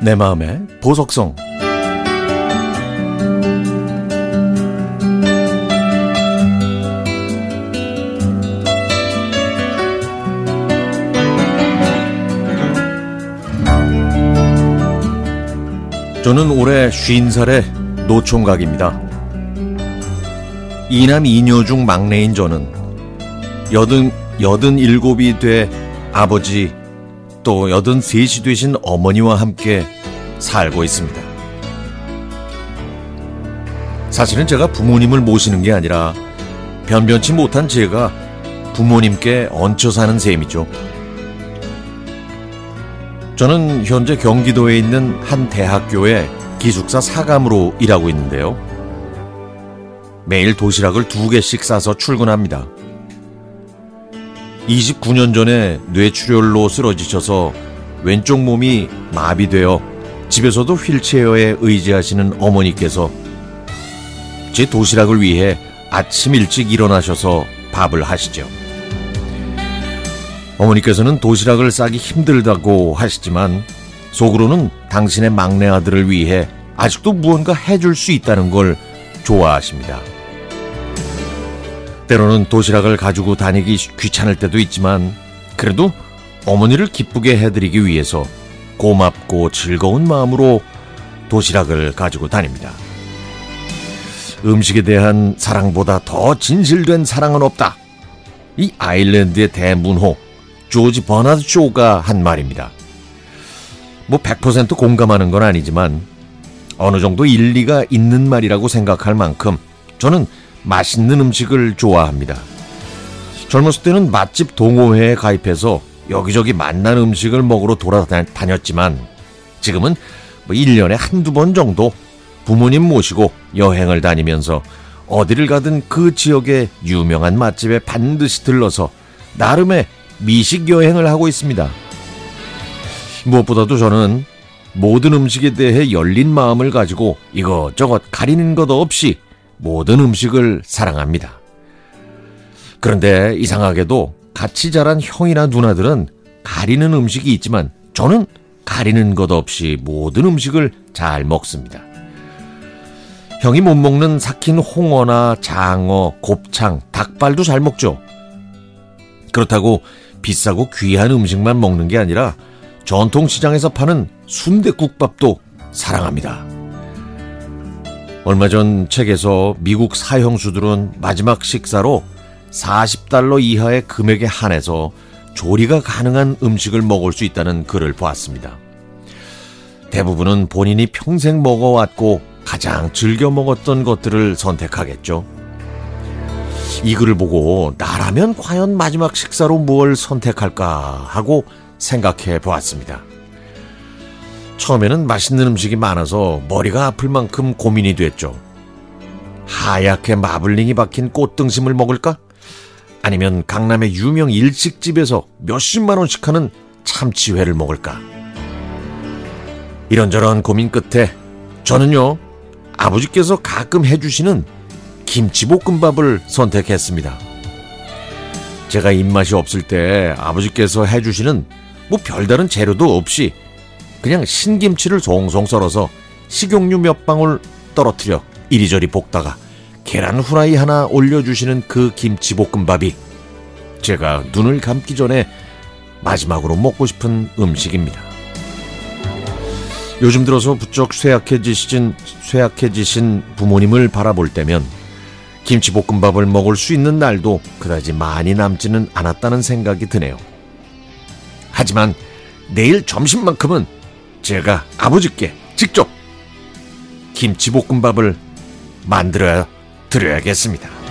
내 마음의 보석성 저는 올해 50살의 노총각입니다. 이남 이녀 중 막내인 저는 여든, 여든 일곱이 돼 아버지 또 여든 셋이 되신 어머니와 함께 살고 있습니다. 사실은 제가 부모님을 모시는 게 아니라 변변치 못한 제가 부모님께 얹혀 사는 셈이죠. 저는 현재 경기도에 있는 한 대학교의 기숙사 사감으로 일하고 있는데요. 매일 도시락을 두 개씩 싸서 출근합니다. 29년 전에 뇌출혈로 쓰러지셔서 왼쪽 몸이 마비되어 집에서도 휠체어에 의지하시는 어머니께서 제 도시락을 위해 아침 일찍 일어나셔서 밥을 하시죠. 어머니께서는 도시락을 싸기 힘들다고 하시지만 속으로는 당신의 막내 아들을 위해 아직도 무언가 해줄 수 있다는 걸 좋아하십니다. 때로는 도시락을 가지고 다니기 귀찮을 때도 있지만 그래도 어머니를 기쁘게 해드리기 위해서 고맙고 즐거운 마음으로 도시락을 가지고 다닙니다. 음식에 대한 사랑보다 더 진실된 사랑은 없다. 이 아일랜드의 대문호 조지 버나드 쇼가 한 말입니다. 뭐 100% 공감하는 건 아니지만 어느 정도 일리가 있는 말이라고 생각할 만큼 저는 맛있는 음식을 좋아합니다. 젊었을 때는 맛집 동호회에 가입해서 여기저기 맛난 음식을 먹으러 돌아다녔지만 지금은 뭐 1년에 한두 번 정도 부모님 모시고 여행을 다니면서 어디를 가든 그 지역의 유명한 맛집에 반드시 들러서 나름의 미식 여행을 하고 있습니다. 무엇보다도 저는 모든 음식에 대해 열린 마음을 가지고 이것저것 가리는 것 없이 모든 음식을 사랑합니다. 그런데 이상하게도 같이 자란 형이나 누나들은 가리는 음식이 있지만 저는 가리는 것 없이 모든 음식을 잘 먹습니다. 형이 못 먹는 삭힌 홍어나 장어, 곱창, 닭발도 잘 먹죠. 그렇다고 비싸고 귀한 음식만 먹는 게 아니라 전통시장에서 파는 순대국밥도 사랑합니다. 얼마 전 책에서 미국 사형수들은 마지막 식사로 40달러 이하의 금액에 한해서 조리가 가능한 음식을 먹을 수 있다는 글을 보았습니다. 대부분은 본인이 평생 먹어왔고 가장 즐겨 먹었던 것들을 선택하겠죠. 이 글을 보고 나라면 과연 마지막 식사로 뭘 선택할까 하고 생각해 보았습니다. 처음에는 맛있는 음식이 많아서 머리가 아플 만큼 고민이 됐죠. 하얗게 마블링이 박힌 꽃등심을 먹을까? 아니면 강남의 유명 일식집에서 몇십만 원씩 하는 참치회를 먹을까? 이런저런 고민 끝에 저는요, 아버지께서 가끔 해주시는 김치볶음밥을 선택했습니다. 제가 입맛이 없을 때 아버지께서 해주시는 뭐 별다른 재료도 없이 그냥 신김치를 송송 썰어서 식용유 몇 방울 떨어뜨려 이리저리 볶다가 계란 후라이 하나 올려주시는 그 김치볶음밥이 제가 눈을 감기 전에 마지막으로 먹고 싶은 음식입니다. 요즘 들어서 부쩍 쇠약해지신, 쇠약해지신 부모님을 바라볼 때면 김치볶음밥을 먹을 수 있는 날도 그다지 많이 남지는 않았다는 생각이 드네요. 하지만 내일 점심만큼은 제가 아버지께 직접 김치볶음밥을 만들어 드려야겠습니다.